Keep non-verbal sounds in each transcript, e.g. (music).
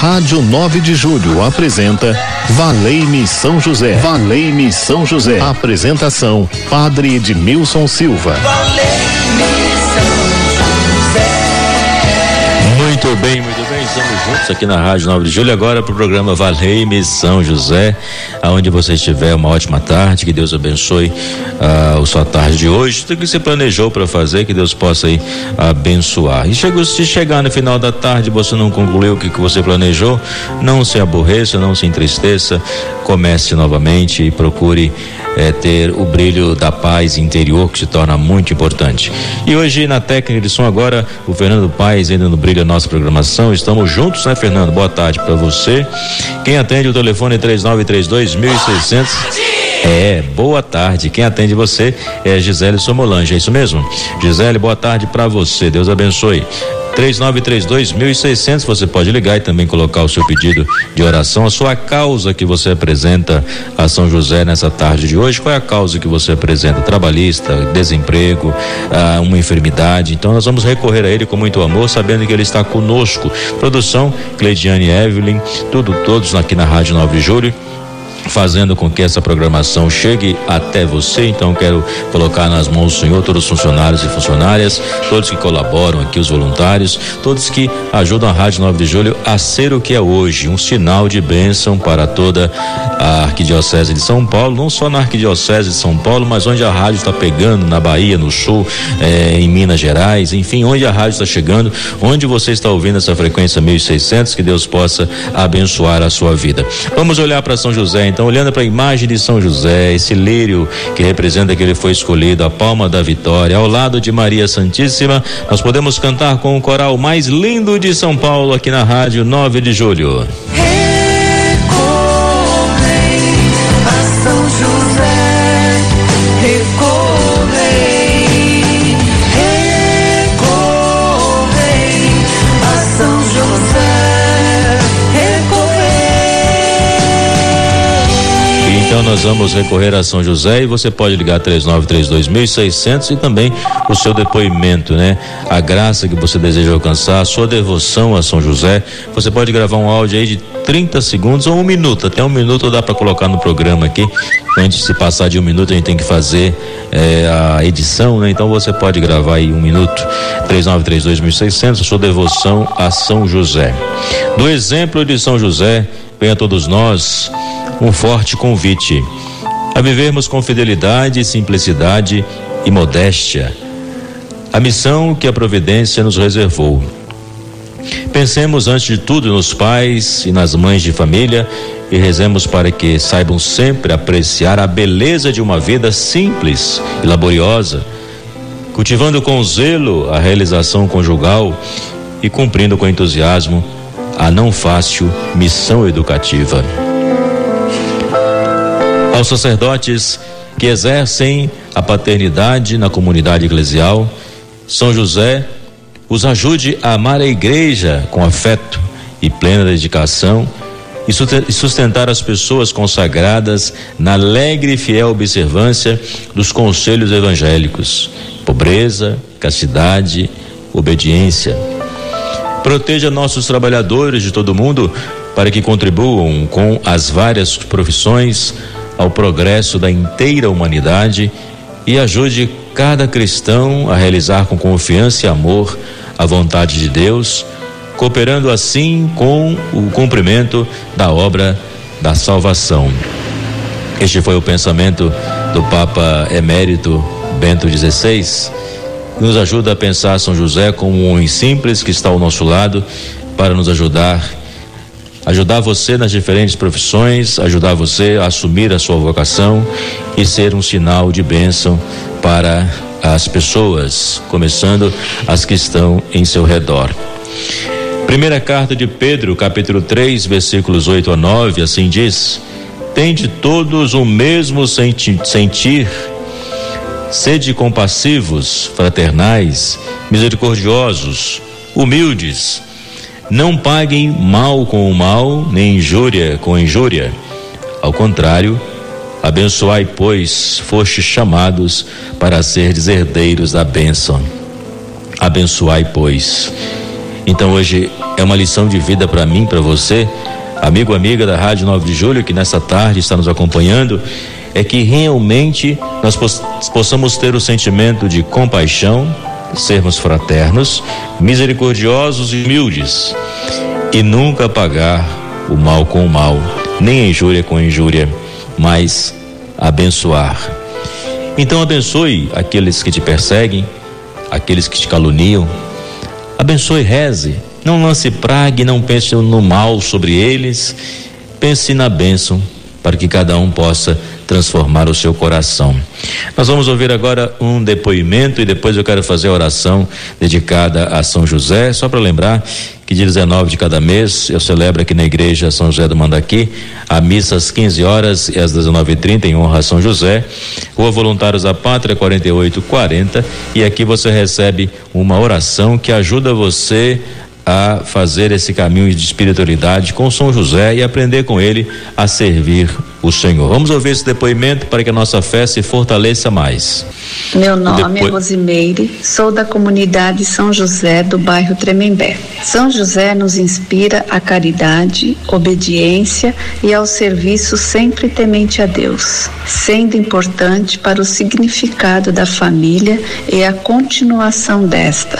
Rádio 9 de Julho apresenta Valei-me São José. Valei-me São José. Apresentação: Padre Edmilson Silva. Muito bem, muito bem, estamos juntos aqui na Rádio 9 de Julho, agora para o programa Valei-me São José, aonde você estiver, uma ótima tarde, que Deus abençoe uh, a sua tarde de hoje, tudo que você planejou para fazer, que Deus possa aí abençoar. E chegou, se chegar no final da tarde você não concluiu o que, que você planejou, não se aborreça, não se entristeça, comece novamente e procure é, ter o brilho da paz interior que se torna muito importante. E hoje na técnica de som agora o Fernando Paz ainda no brilho da nossa programação. Estamos juntos, né, Fernando? Boa tarde para você. Quem atende o telefone é 3932 1600. É, boa tarde. Quem atende você é Gisele Somolange, é isso mesmo? Gisele, boa tarde para você. Deus abençoe. 3932 1600 você pode ligar e também colocar o seu pedido de oração, a sua causa que você apresenta a São José nessa tarde de hoje. Qual é a causa que você apresenta? Trabalhista, desemprego, ah, uma enfermidade. Então nós vamos recorrer a ele com muito amor, sabendo que ele está conosco. Produção Cleidiane Evelyn, tudo todos aqui na Rádio 9 de Julho fazendo com que essa programação chegue até você. Então quero colocar nas mãos do Senhor todos os funcionários e funcionárias, todos que colaboram aqui, os voluntários, todos que ajudam a Rádio 9 de Julho a ser o que é hoje, um sinal de bênção para toda a Arquidiocese de São Paulo, não só na Arquidiocese de São Paulo, mas onde a rádio está pegando, na Bahia, no Sul, eh, em Minas Gerais, enfim, onde a rádio está chegando, onde você está ouvindo essa frequência 1600, que Deus possa abençoar a sua vida. Vamos olhar para São José então, olhando para a imagem de São José, esse lírio que representa que ele foi escolhido, a palma da vitória, ao lado de Maria Santíssima, nós podemos cantar com o coral mais lindo de São Paulo aqui na Rádio 9 de Julho. Então nós vamos recorrer a São José e você pode ligar 3932.600 e também o seu depoimento, né? A graça que você deseja alcançar, a sua devoção a São José. Você pode gravar um áudio aí de 30 segundos ou um minuto, até um minuto dá para colocar no programa aqui. Antes de passar de um minuto, a gente tem que fazer é, a edição, né? Então você pode gravar aí um minuto. 3932.600, sua devoção a São José. Do exemplo de São José, venha todos nós um forte convite a vivermos com fidelidade, simplicidade e modéstia a missão que a providência nos reservou. Pensemos antes de tudo nos pais e nas mães de família e rezemos para que saibam sempre apreciar a beleza de uma vida simples e laboriosa, cultivando com zelo a realização conjugal e cumprindo com entusiasmo a não fácil missão educativa aos sacerdotes que exercem a paternidade na comunidade eclesial, São José os ajude a amar a igreja com afeto e plena dedicação e sustentar as pessoas consagradas na alegre e fiel observância dos conselhos evangélicos: pobreza, castidade, obediência. Proteja nossos trabalhadores de todo mundo para que contribuam com as várias profissões ao progresso da inteira humanidade e ajude cada cristão a realizar com confiança e amor a vontade de Deus, cooperando assim com o cumprimento da obra da salvação. Este foi o pensamento do Papa Emérito Bento XVI, que nos ajuda a pensar São José como um homem simples que está ao nosso lado para nos ajudar ajudar você nas diferentes profissões, ajudar você a assumir a sua vocação e ser um sinal de bênção para as pessoas, começando as que estão em seu redor. Primeira carta de Pedro, capítulo 3, versículos 8 a 9, assim diz: Tende todos o mesmo senti sentir, sede compassivos, fraternais, misericordiosos, humildes, não paguem mal com o mal, nem injúria com injúria. Ao contrário, abençoai, pois, fostes chamados para ser herdeiros da bênção. Abençoai, pois. Então hoje é uma lição de vida para mim, para você, amigo, amiga da Rádio 9 de Julho, que nessa tarde está nos acompanhando, é que realmente nós possamos ter o sentimento de compaixão, sermos fraternos, misericordiosos e humildes, e nunca pagar o mal com o mal, nem injúria com injúria, mas abençoar. Então abençoe aqueles que te perseguem, aqueles que te caluniam. Abençoe, reze. Não lance praga e não pense no mal sobre eles. Pense na bênção para que cada um possa transformar o seu coração. Nós vamos ouvir agora um depoimento e depois eu quero fazer a oração dedicada a São José, só para lembrar que dia 19 de cada mês eu celebro aqui na igreja São José do Mandaqui a missa às 15 horas e às 19:30 em honra a São José. Rua Voluntários da Pátria 4840 e aqui você recebe uma oração que ajuda você a fazer esse caminho de espiritualidade com São José e aprender com ele a servir o Senhor. Vamos ouvir esse depoimento para que a nossa fé se fortaleça mais. Meu nome Depois... é Rosimeire, sou da comunidade São José do bairro Tremembé. São José nos inspira a caridade, obediência e ao serviço sempre temente a Deus, sendo importante para o significado da família e a continuação desta.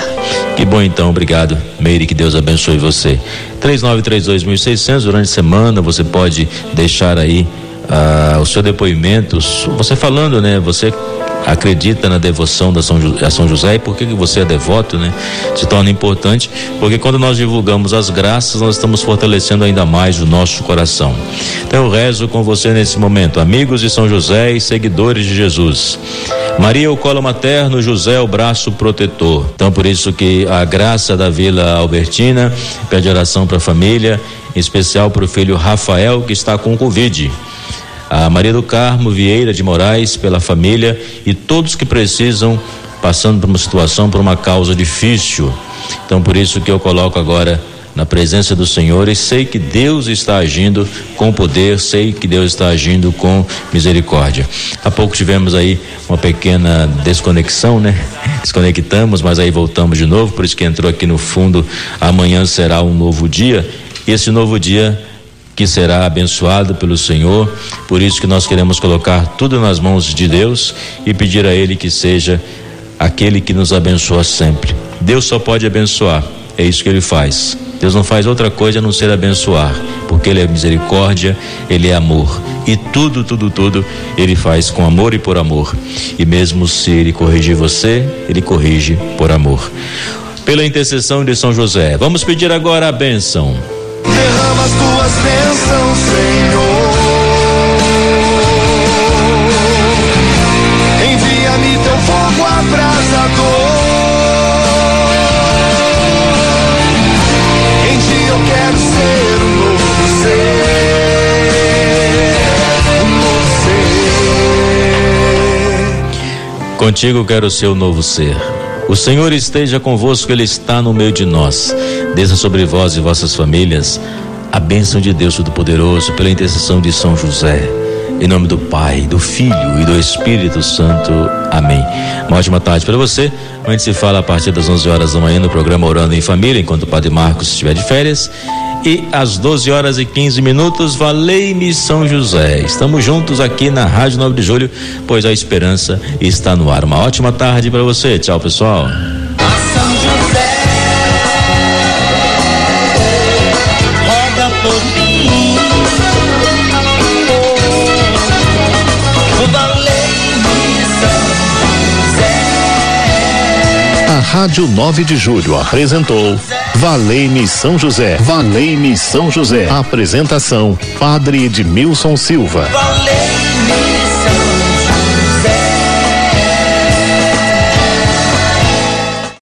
Que bom então, obrigado, Meire, que Deus abençoe você. 3932.600 durante a semana você pode deixar aí uh, o seu depoimento, você falando, né? Você acredita na devoção da São, a São José e por que você é devoto, né? Se torna importante, porque quando nós divulgamos as graças, nós estamos fortalecendo ainda mais o nosso coração. Então eu rezo com você nesse momento, amigos de São José e seguidores de Jesus. Maria o colo materno, José o braço protetor. Então por isso que a graça da Vila Albertina pede oração para a família, em especial para o filho Rafael que está com Covid a Maria do Carmo Vieira de Moraes, pela família e todos que precisam, passando por uma situação, por uma causa difícil. Então, por isso que eu coloco agora na presença do Senhor e sei que Deus está agindo com poder, sei que Deus está agindo com misericórdia. Há pouco tivemos aí uma pequena desconexão, né? (laughs) Desconectamos, mas aí voltamos de novo, por isso que entrou aqui no fundo, amanhã será um novo dia. E esse novo dia que será abençoado pelo Senhor. Por isso que nós queremos colocar tudo nas mãos de Deus e pedir a Ele que seja aquele que nos abençoa sempre. Deus só pode abençoar, é isso que Ele faz. Deus não faz outra coisa a não ser abençoar, porque Ele é misericórdia, Ele é amor. E tudo, tudo, tudo Ele faz com amor e por amor. E mesmo se Ele corrigir você, Ele corrige por amor. Pela intercessão de São José, vamos pedir agora a bênção derrama as tuas bênçãos, Senhor. Envia-me teu fogo abrasador. Em ti eu quero ser um novo ser. Um novo ser. Contigo quero ser o novo ser. O Senhor esteja convosco, Ele está no meio de nós. Desça sobre vós e vossas famílias a bênção de Deus Todo-Poderoso pela intercessão de São José. Em nome do Pai, do Filho e do Espírito Santo. Amém. Uma ótima tarde para você. A se fala a partir das 11 horas da manhã no programa Orando em Família, enquanto o Padre Marcos estiver de férias. E às 12 horas e 15 minutos, Valei-me São José. Estamos juntos aqui na Rádio 9 de Julho, pois a esperança está no ar. Uma ótima tarde para você. Tchau, pessoal. Rádio 9 de Julho apresentou Valei-me São José. Valei-me São José. Apresentação: Padre Edmilson Silva. Valei-me.